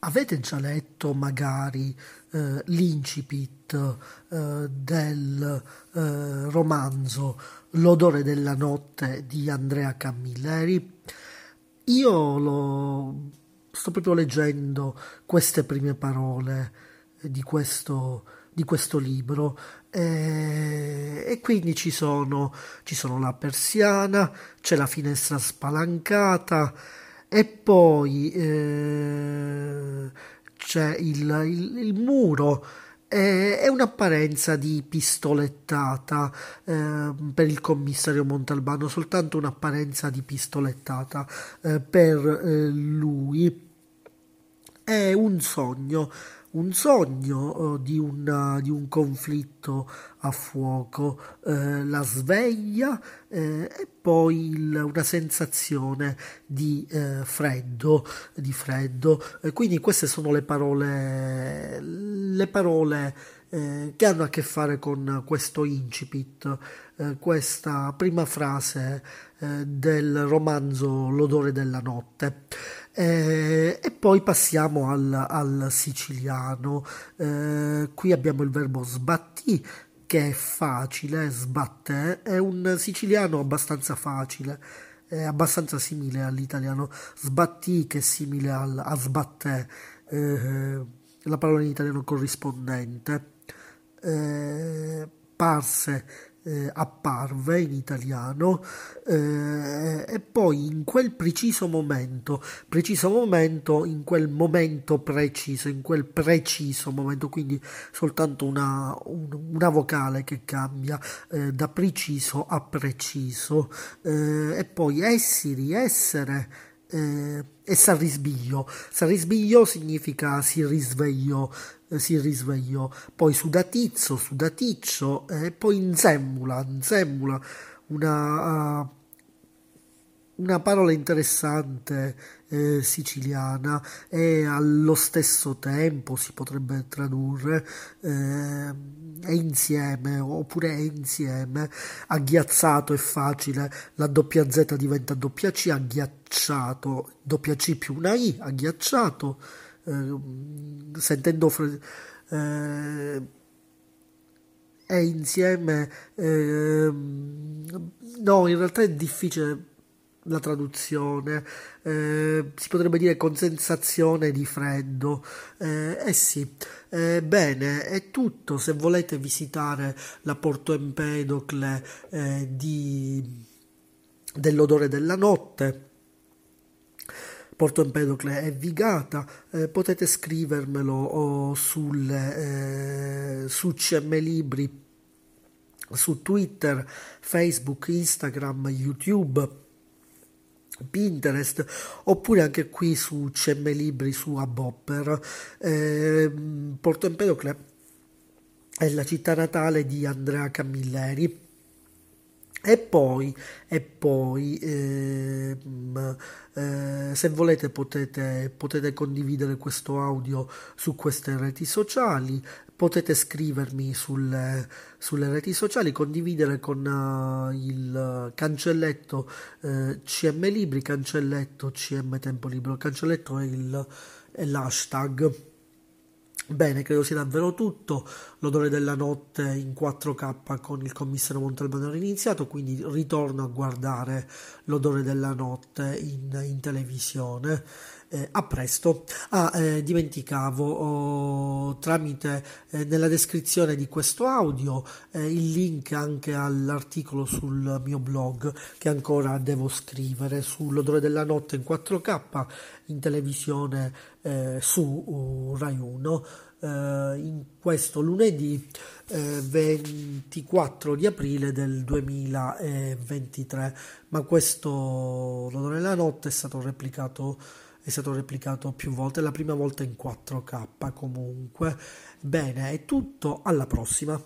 Avete già letto magari eh, l'incipit eh, del eh, romanzo L'odore della notte di Andrea Camilleri? Io lo sto proprio leggendo queste prime parole di questo, di questo libro e, e quindi ci sono, ci sono la persiana, c'è la finestra spalancata e poi eh, c'è il, il, il muro è un'apparenza di pistolettata eh, per il commissario Montalbano, soltanto un'apparenza di pistolettata eh, per eh, lui. È un sogno un sogno eh, di, una, di, un conflitto a fuoco, eh, la sveglia eh, e poi il, una sensazione di eh, freddo, di freddo. quindi queste sono le parole, le parole eh, che hanno a che fare con questo incipit, eh, questa prima frase del romanzo L'odore della notte. Eh, e poi passiamo al, al siciliano. Eh, qui abbiamo il verbo sbatti che è facile, sbatte, è un siciliano abbastanza facile, è abbastanza simile all'italiano sbatti che è simile al, a sbatte, eh, la parola in italiano corrispondente. Eh, parse eh, apparve in italiano eh, e poi in quel preciso momento, preciso momento, in quel momento preciso, in quel preciso momento, quindi soltanto una, un, una vocale che cambia eh, da preciso a preciso eh, e poi essere, essere eh, e s'arrisbiglio. S'arrisbiglio significa si risvegliò, eh, si risvegliò. Poi sudatizzo, sudaticcio, e eh, poi inzemmula, inzemmula, una, uh, una parola interessante eh, siciliana e allo stesso tempo si potrebbe tradurre eh, è insieme oppure è insieme agghiazzato è facile la doppia Z diventa doppia C agghiacciato doppia C più una I agghiacciato eh, sentendo fre- eh, è insieme eh, no in realtà è difficile la traduzione, eh, si potrebbe dire con sensazione di freddo. Eh, eh sì, eh, bene, è tutto. Se volete visitare la Porto Empedocle eh, di, dell'odore della notte, Porto Empedocle è Vigata, eh, potete scrivermelo oh, sul, eh, su CM Libri, su Twitter, Facebook, Instagram, YouTube Pinterest oppure anche qui su CM Libri su Abopper eh, Porto Empedocle è la città natale di Andrea Camilleri e poi, e poi eh, eh, se volete potete, potete, condividere questo audio su queste reti sociali, potete scrivermi sulle, sulle reti sociali, condividere con uh, il cancelletto uh, CM Libri, cancelletto CM Tempo Libero, cancelletto è, il, è l'hashtag Bene, credo sia davvero tutto. L'odore della notte in 4K con il commissario Montalbano era iniziato, quindi ritorno a guardare l'odore della notte in, in televisione. Eh, a presto. Ah, eh, dimenticavo oh, tramite eh, nella descrizione di questo audio eh, il link anche all'articolo sul mio blog che ancora devo scrivere sull'odore della notte in 4K in televisione eh, su uh, Rai 1 eh, in questo lunedì 24 di aprile del 2023 ma questo l'odore della notte è stato replicato è stato replicato più volte, la prima volta in 4K comunque. Bene, è tutto, alla prossima.